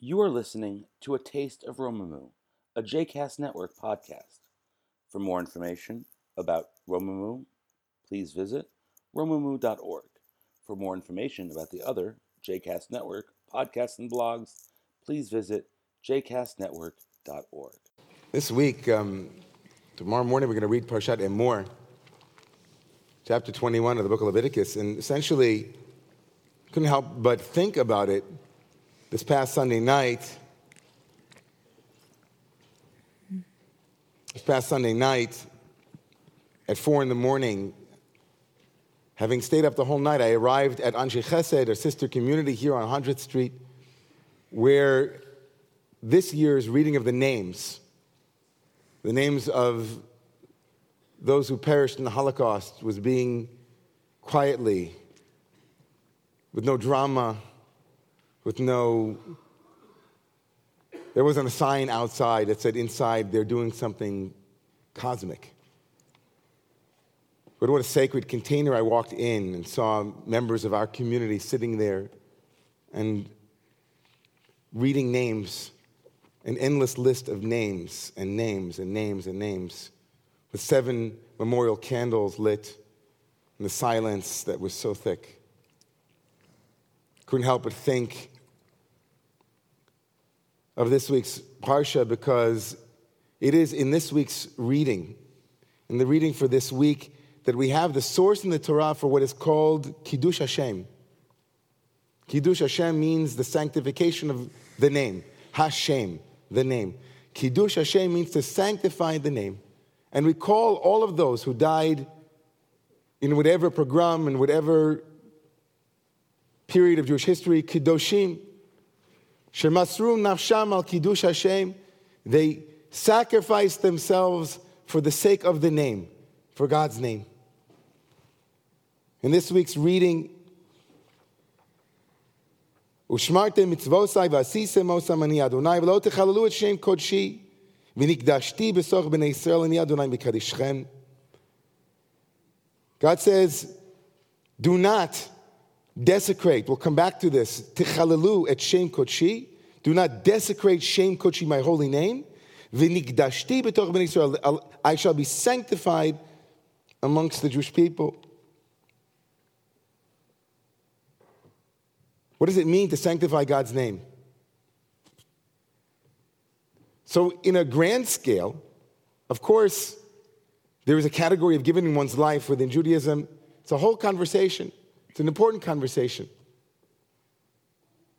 You are listening to A Taste of Romemu, a JCast Network podcast. For more information about Romemu, please visit romemu.org. For more information about the other JCast Network podcasts and blogs, please visit jcastnetwork.org. This week, um, tomorrow morning, we're going to read Parshat Emor, chapter 21 of the book of Leviticus. And essentially, couldn't help but think about it this past Sunday night. This past Sunday night, at four in the morning, having stayed up the whole night, I arrived at Anshe Chesed, a sister community here on 100th Street, where this year's reading of the names, the names of those who perished in the Holocaust, was being quietly, with no drama, with no, there wasn't a sign outside that said inside they're doing something cosmic. But what a sacred container I walked in and saw members of our community sitting there and reading names, an endless list of names and names and names and names, with seven memorial candles lit in the silence that was so thick. Couldn't help but think of this week's Parsha because it is in this week's reading, in the reading for this week, that we have the source in the Torah for what is called Kiddush Hashem. Kiddush Hashem means the sanctification of the name. Hashem, the name. Kiddush Hashem means to sanctify the name. And we call all of those who died in whatever program, in whatever period of Jewish history, Kiddushim. Shemasru nafsham al kiddush Hashem. They sacrificed themselves for the sake of the name, for God's name. In this week's reading, ושמרתם מצווסי ועשיתם עושם אני אדוני ולא תחללו את שם קודשי ונקדשתי בסוך בני ישראל אני אדוני מקדישכם. God says, do not desecrate. We'll come back to this. Tichalalu et Shem Kochi. Do not desecrate Shem Kochi, my holy name. V'nigdashti b'toch ben Israel. I shall be sanctified amongst the Jewish people. What does it mean to sanctify God's name? So, in a grand scale, of course, there is a category of giving in one's life within Judaism. It's a whole conversation. It's an important conversation.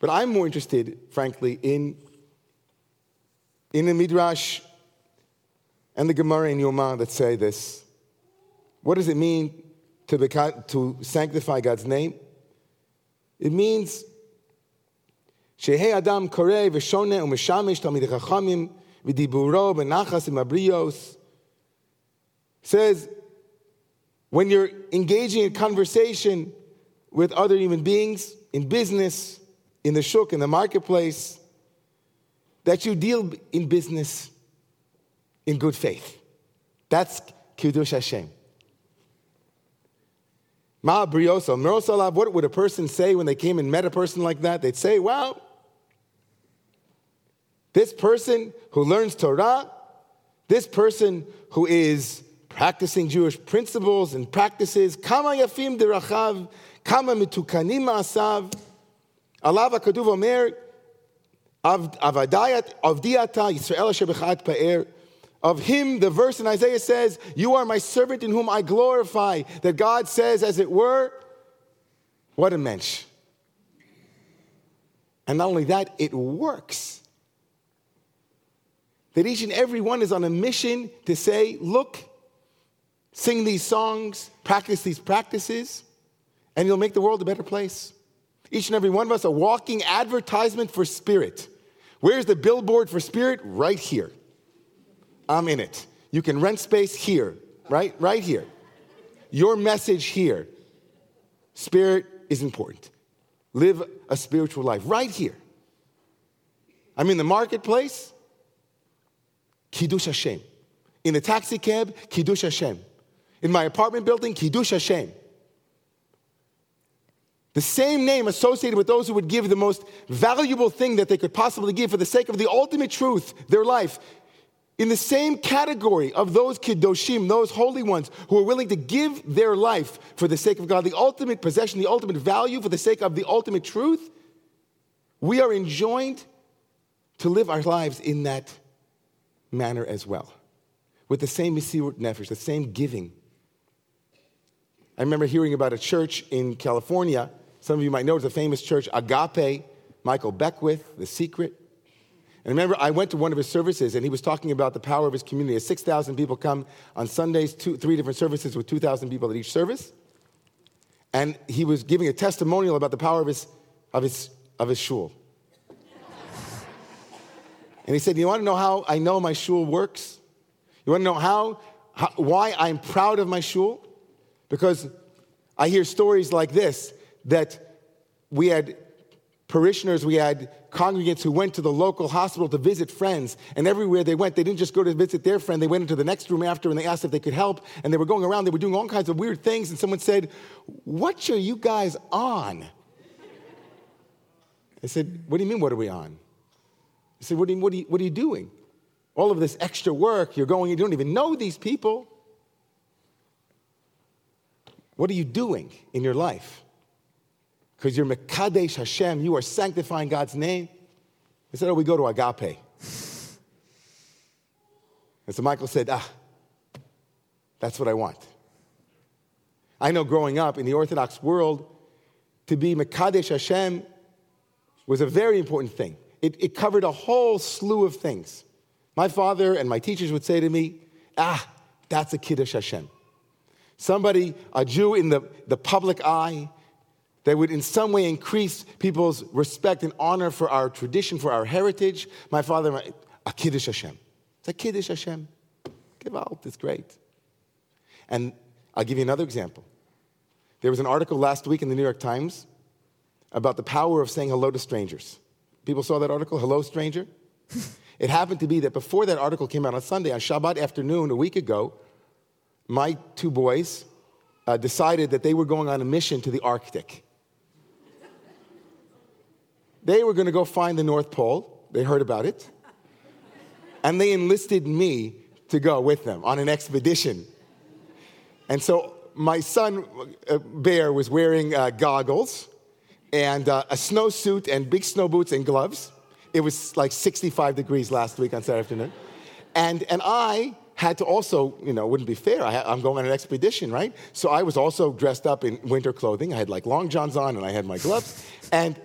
But I'm more interested, frankly, in, in the Midrash and the Gemara in Yoma that say this. What does it mean to, to sanctify God's name? It means Shehe Adam Koreh v'shone u'meshamish talmid chachamim v'diburo b'nachas imabrios says when you're engaging in conversation with other human beings in business, in the shuk, in the marketplace, that you deal in business in good faith. That's Kiddush Hashem. Ma brioso, mirosalav, what would a person say when they came and met a person like that? They'd say, wow, this person who learns Torah, this person who is practicing Jewish principles and practices, kama yafim derachav, kama mitukanim asav, עליו הכתוב אומר, עבדי אתה, ישראל אשר בך אתפאר. Of him, the verse in Isaiah says, You are my servant in whom I glorify. That God says, as it were, what a mensch. And not only that, it works. That each and every one is on a mission to say, Look, sing these songs, practice these practices and you'll make the world a better place. Each and every one of us a walking advertisement for spirit. Where's the billboard for spirit? Right here. I'm in it. You can rent space here, right? Right here. Your message here. Spirit is important. Live a spiritual life right here. I'm in the marketplace, Kiddush Hashem. In the taxi cab, Kiddush Hashem. In my apartment building, Kiddush Hashem. The same name associated with those who would give the most valuable thing that they could possibly give for the sake of the ultimate truth, their life. In the same category of those kiddoshim, those holy ones who are willing to give their life for the sake of God, the ultimate possession, the ultimate value for the sake of the ultimate truth, we are enjoined to live our lives in that manner as well, with the same mesirut nefesh, the same giving. I remember hearing about a church in California some of you might know it's a famous church, Agape, Michael Beckwith, The Secret. And remember, I went to one of his services and he was talking about the power of his community. 6,000 people come on Sundays, two, three different services with 2,000 people at each service. And he was giving a testimonial about the power of his, of his, of his shul. and he said, You want to know how I know my shul works? You want to know how, how why I'm proud of my shul? Because I hear stories like this that we had parishioners, we had congregants who went to the local hospital to visit friends, and everywhere they went, they didn't just go to visit their friend, they went into the next room after and they asked if they could help, and they were going around, they were doing all kinds of weird things, and someone said, What are you guys on? I said, What do you mean, what are we on? I said, What, you, what, are you, what are you doing? All of this extra work, you're going, you don't even know these people. What are you doing in your life? Because you're Mekadesh Hashem, you are sanctifying God's name. They said, oh, we go to agape. And so Michael said, ah, that's what I want. I know growing up in the Orthodox world, to be Mekadesh Hashem was a very important thing. It, it covered a whole slew of things. My father and my teachers would say to me, ah, that's a Kiddush Hashem. Somebody, a Jew in the, the public eye, that would in some way increase people's respect and honor for our tradition, for our heritage. My father, a Kiddush Hashem. It's a Kiddush Hashem. Gewalt is great. And I'll give you another example. There was an article last week in the New York Times about the power of saying hello to strangers. People saw that article, Hello Stranger? it happened to be that before that article came out on Sunday, on Shabbat afternoon, a week ago, my two boys uh, decided that they were going on a mission to the Arctic. They were going to go find the North Pole. They heard about it. And they enlisted me to go with them on an expedition. And so my son, uh, Bear, was wearing uh, goggles and uh, a snowsuit and big snow boots and gloves. It was like 65 degrees last week on Saturday afternoon. And, and I had to also, you know, it wouldn't be fair. I, am going on an expedition, right? So I was also dressed up in winter clothing. I had like long johns on and I had my gloves. And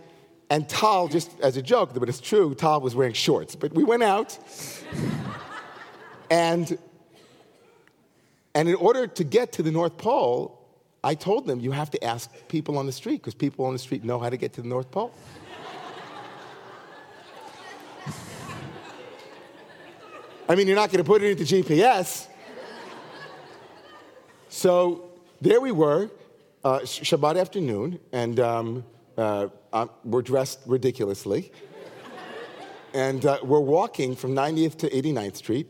and Tal, just as a joke, but it's true, Tal was wearing shorts. But we went out, and, and in order to get to the North Pole, I told them you have to ask people on the street, because people on the street know how to get to the North Pole. I mean, you're not going to put it into GPS. So there we were, uh, Shabbat afternoon, and um, uh, we're dressed ridiculously. and uh, we're walking from 90th to 89th Street.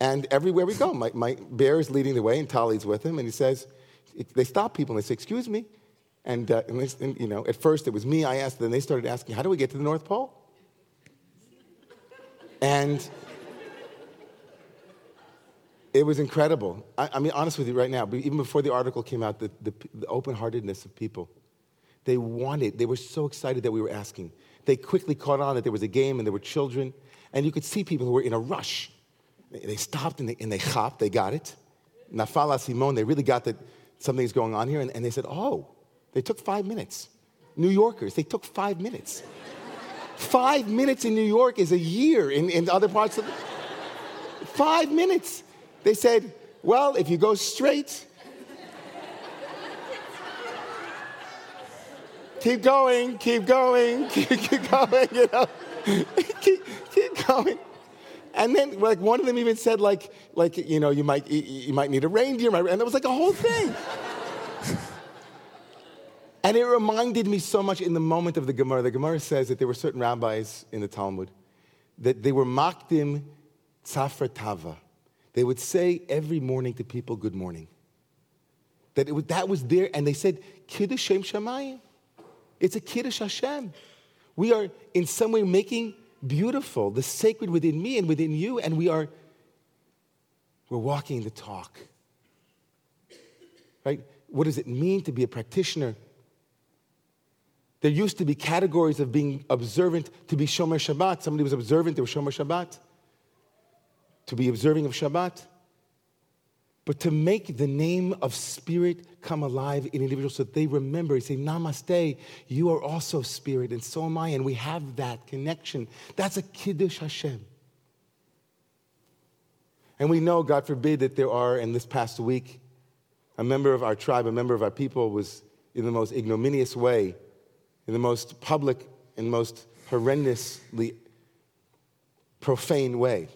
And everywhere we go, my, my bear is leading the way, and Tali's with him. And he says, they stop people and they say, Excuse me. And, uh, and, they, and, you know, at first it was me, I asked, then they started asking, How do we get to the North Pole? And it was incredible. I, I mean, honest with you right now, even before the article came out, the, the, the open heartedness of people. They wanted, they were so excited that we were asking. They quickly caught on that there was a game and there were children, and you could see people who were in a rush. They stopped and they, and they hopped, they got it. Nafala Simone, they really got that something's going on here, and, and they said, oh, they took five minutes. New Yorkers, they took five minutes. five minutes in New York is a year in, in other parts of the Five minutes. They said, well, if you go straight, keep going, keep going, keep, keep going, you know, keep, keep going. And then, like, one of them even said, like, like you know, you might, you might need a reindeer, and it was like a whole thing. and it reminded me so much in the moment of the Gemara. The Gemara says that there were certain rabbis in the Talmud that they were makdim tzafra tava. They would say every morning to people, "Good morning." That it was, that was there, and they said, "Kiddush Shem Shamayim." It's a Kiddush Hashem. We are in some way making beautiful the sacred within me and within you, and we are we're walking the talk. Right? What does it mean to be a practitioner? There used to be categories of being observant to be Shomer Shabbat. Somebody was observant, they were Shomer Shabbat. To be observing of Shabbat but to make the name of spirit come alive in individuals so that they remember, he say, Namaste, you are also spirit, and so am I, and we have that connection. That's a Kiddush Hashem. And we know, God forbid, that there are, in this past week, a member of our tribe, a member of our people was in the most ignominious way, in the most public and most horrendously profane way,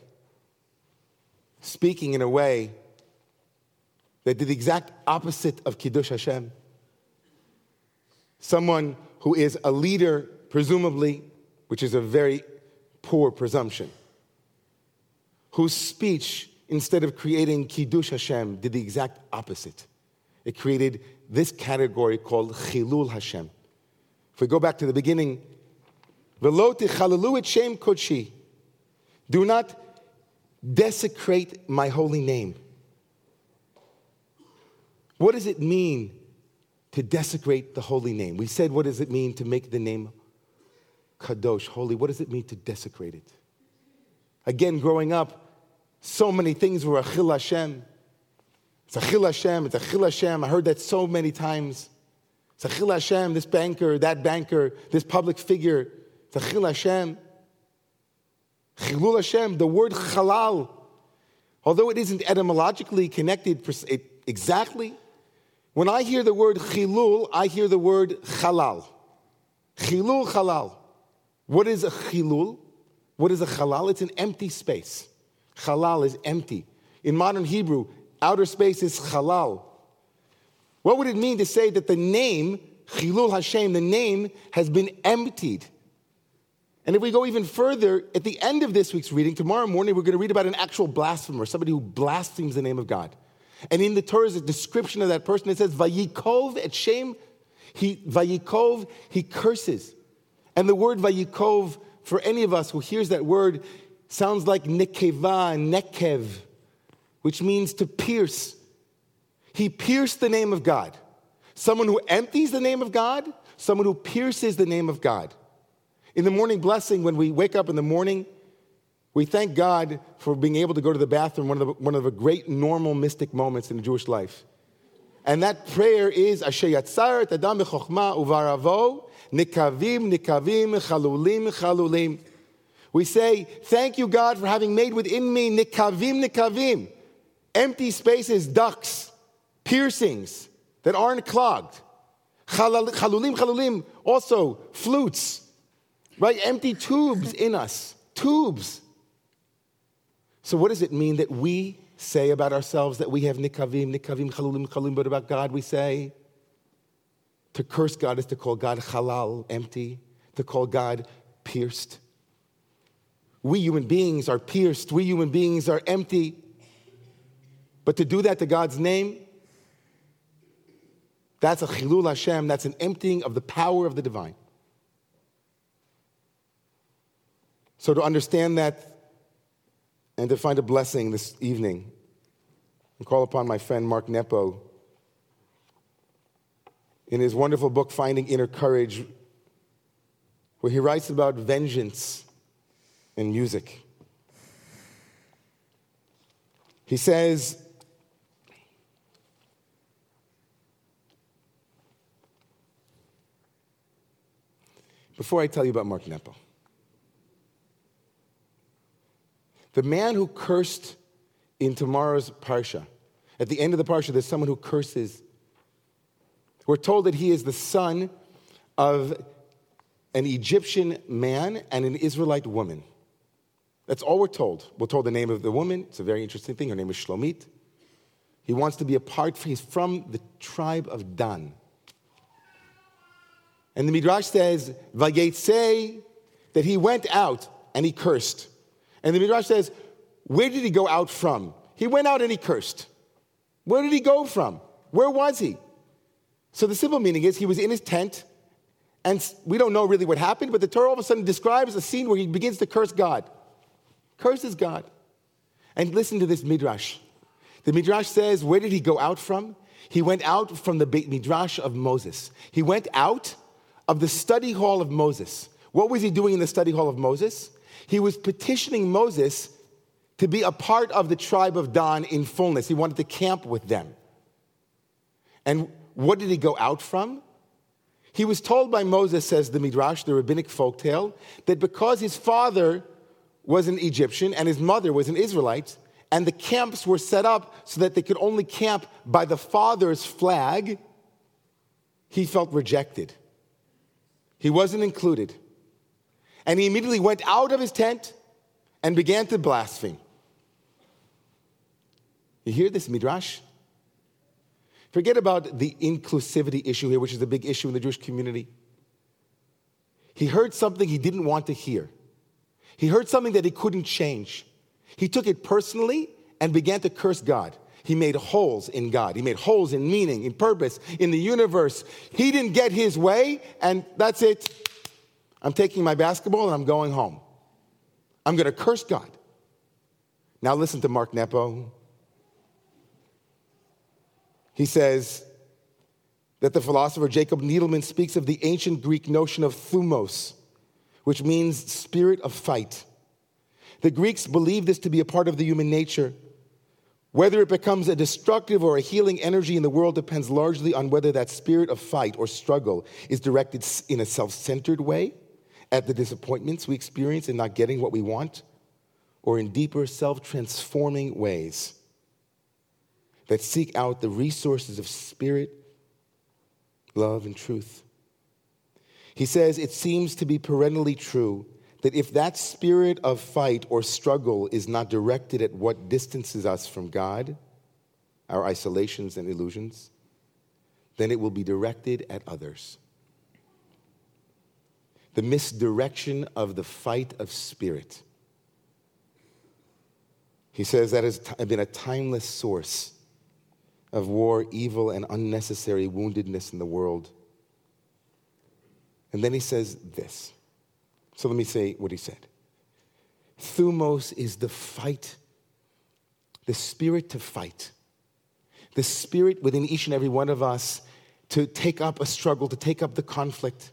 speaking in a way that did the exact opposite of Kiddush Hashem. Someone who is a leader, presumably, which is a very poor presumption, whose speech, instead of creating Kiddush Hashem, did the exact opposite. It created this category called Chilul Hashem. If we go back to the beginning. Do not desecrate my holy name. What does it mean to desecrate the holy name? We said, what does it mean to make the name kadosh, holy? What does it mean to desecrate it? Again, growing up, so many things were achil Hashem. It's achil Hashem, it's achil Hashem. I heard that so many times. It's achil Hashem, this banker, that banker, this public figure. It's achil Hashem. Chilul Hashem, the word halal, although it isn't etymologically connected exactly, when I hear the word chilul, I hear the word halal. Chilul halal. What is a chilul? What is a halal? It's an empty space. Halal is empty. In modern Hebrew, outer space is halal. What would it mean to say that the name, Chilul Hashem, the name has been emptied? And if we go even further, at the end of this week's reading, tomorrow morning, we're going to read about an actual blasphemer, somebody who blasphemes the name of God. And in the Torah is a description of that person. It says, Vayikov et Shem. He, Vayikov, he curses. And the word Vayikov, for any of us who hears that word, sounds like nekeva, nekev, which means to pierce. He pierced the name of God. Someone who empties the name of God, someone who pierces the name of God. In the morning blessing, when we wake up in the morning, we thank God for being able to go to the bathroom, one of the, one of the great normal mystic moments in Jewish life. And that prayer is Asher Yatzar Adam B'Chochma Uvaravo Nikavim Nikavim Chalulim Chalulim. We say, Thank you, God, for having made within me Nikavim Nikavim, empty spaces, ducts, piercings that aren't clogged. Chalulim Chalulim, also flutes, right? Empty tubes in us, tubes so, what does it mean that we say about ourselves that we have nikavim, nikavim, chalulim, chalulim, but about God we say? To curse God is to call God halal, empty, to call God pierced. We human beings are pierced, we human beings are empty. But to do that to God's name, that's a chilul Hashem, that's an emptying of the power of the divine. So to understand that and to find a blessing this evening and call upon my friend Mark Nepo in his wonderful book, Finding Inner Courage, where he writes about vengeance in music. He says, Before I tell you about Mark Nepo, The man who cursed in tomorrow's Parsha, at the end of the Parsha, there's someone who curses. We're told that he is the son of an Egyptian man and an Israelite woman. That's all we're told. We're told the name of the woman. It's a very interesting thing. Her name is Shlomit. He wants to be a part, he's from the tribe of Dan. And the Midrash says, say that he went out and he cursed. And the Midrash says, Where did he go out from? He went out and he cursed. Where did he go from? Where was he? So the simple meaning is he was in his tent And we don't know really what happened, but the Torah all of a sudden describes a scene where he begins to curse God. Curses God. And listen to this midrash. The midrash says, where did he go out from? He went out from the Beit Midrash of Moses. He went out of the study hall of Moses. What was he doing in the study hall of Moses? He was petitioning Moses to be a part of the tribe of Dan in fullness. He wanted to camp with them. And what did he go out from? He was told by Moses, says the Midrash, the rabbinic folktale, that because his father was an Egyptian and his mother was an Israelite, and the camps were set up so that they could only camp by the father's flag, he felt rejected. He wasn't included. And he immediately went out of his tent and began to blaspheme. You hear this, Midrash? Forget about the inclusivity issue here, which is a big issue in the Jewish community. He heard something he didn't want to hear. He heard something that he couldn't change. He took it personally and began to curse God. He made holes in God. He made holes in meaning, in purpose, in the universe. He didn't get his way, and that's it. I'm taking my basketball and I'm going home. I'm going to curse God. Now listen to Mark Nepo, he says that the philosopher Jacob Needleman speaks of the ancient Greek notion of thumos, which means spirit of fight. The Greeks believed this to be a part of the human nature. Whether it becomes a destructive or a healing energy in the world depends largely on whether that spirit of fight or struggle is directed in a self centered way at the disappointments we experience in not getting what we want, or in deeper self transforming ways that seek out the resources of spirit, love, and truth. He says it seems to be perennially true that if that spirit of fight or struggle is not directed at what distances us from God, our isolations and illusions, then it will be directed at others. The misdirection of the fight of spirit. He says that has been a timeless source of war, evil, and unnecessary woundedness in the world. And then he says this. So let me say what he said. Thumos is the fight, the spirit to fight, the spirit within each and every one of us to take up a struggle, to take up the conflict.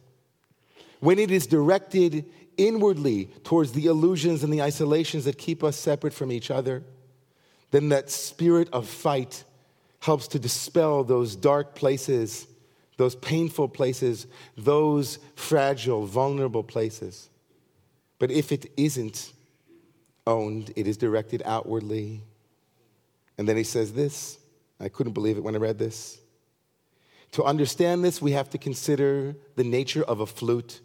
When it is directed inwardly towards the illusions and the isolations that keep us separate from each other, then that spirit of fight helps to dispel those dark places, those painful places, those fragile, vulnerable places. But if it isn't owned, it is directed outwardly. And then he says this I couldn't believe it when I read this. To understand this, we have to consider the nature of a flute.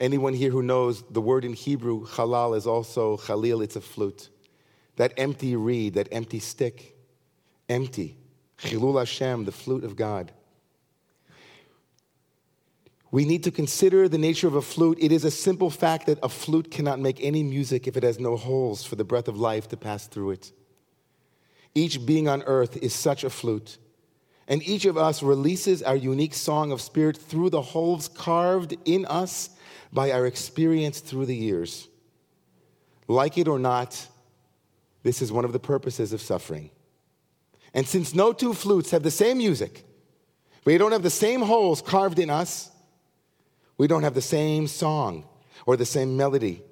Anyone here who knows the word in Hebrew, halal, is also khalil, it's a flute. That empty reed, that empty stick, empty. Chilul Hashem, the flute of God. We need to consider the nature of a flute. It is a simple fact that a flute cannot make any music if it has no holes for the breath of life to pass through it. Each being on earth is such a flute, and each of us releases our unique song of spirit through the holes carved in us by our experience through the years. Like it or not, this is one of the purposes of suffering. And since no two flutes have the same music, we don't have the same holes carved in us, we don't have the same song or the same melody.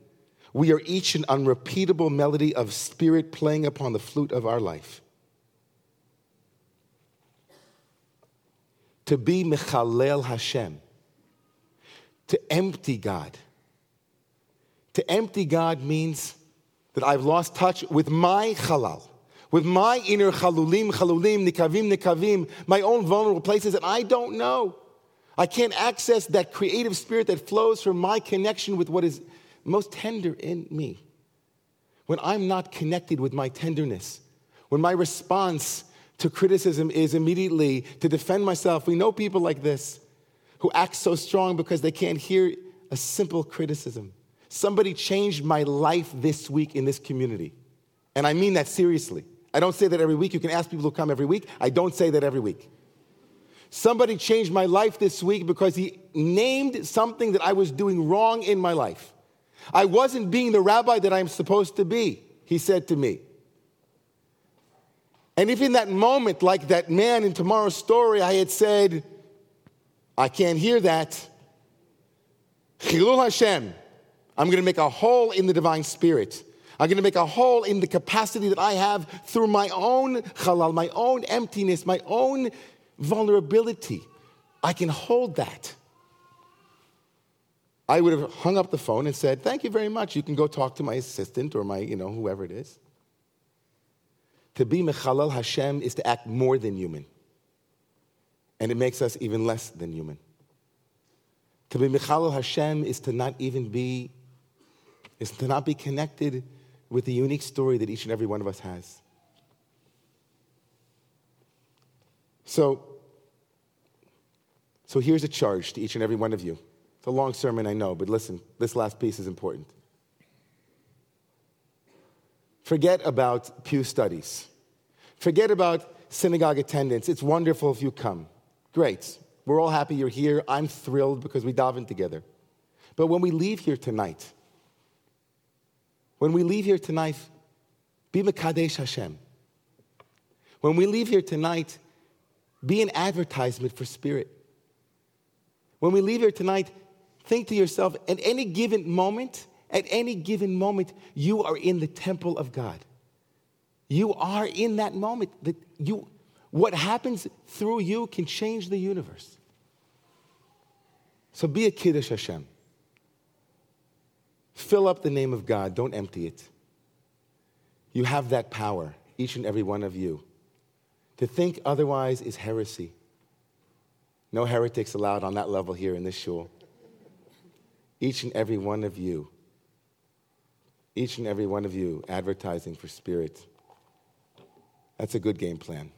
We are each an unrepeatable melody of spirit playing upon the flute of our life. To be Mechalel Hashem, to empty God. To empty God means that I've lost touch with my halal with my inner chalulim, chalulim, nikavim, nikavim, my own vulnerable places that I don't know. I can't access that creative spirit that flows from my connection with what is most tender in me. When I'm not connected with my tenderness, when my response to criticism is immediately to defend myself, we know people like this who act so strong because they can't hear a simple criticism. Somebody changed my life this week in this community. And I mean that seriously. I don't say that every week. You can ask people who come every week. I don't say that every week. Somebody changed my life this week because he named something that I was doing wrong in my life. I wasn't being the rabbi that I'm supposed to be, he said to me. And if in that moment, like that man in tomorrow's story, I had said, I can't hear that, Chilul Hashem, I'm going to make a hole in the divine spirit. I'm going to make a hole in the capacity that I have through my own halal, my own emptiness, my own vulnerability. I can hold that. I would have hung up the phone and said, Thank you very much. You can go talk to my assistant or my, you know, whoever it is. To be Mechalal Hashem is to act more than human. And it makes us even less than human. To be Mechalal Hashem is to not even be, is to not be connected with the unique story that each and every one of us has. So, so here's a charge to each and every one of you. It's a long sermon, I know, but listen, this last piece is important. Forget about Pew studies. Forget about synagogue attendance. It's wonderful if you come. Great. We're all happy you're here. I'm thrilled because we daven together. But when we leave here tonight, when we leave here tonight, be Mekadesh Hashem. When we leave here tonight, be an advertisement for spirit. When we leave here tonight, think to yourself at any given moment, at any given moment, you are in the temple of God. You are in that moment. That you, what happens through you can change the universe. So be a Kiddush Hashem. Fill up the name of God, don't empty it. You have that power, each and every one of you. To think otherwise is heresy. No heretics allowed on that level here in this shul. Each and every one of you, each and every one of you advertising for spirit. That's a good game plan.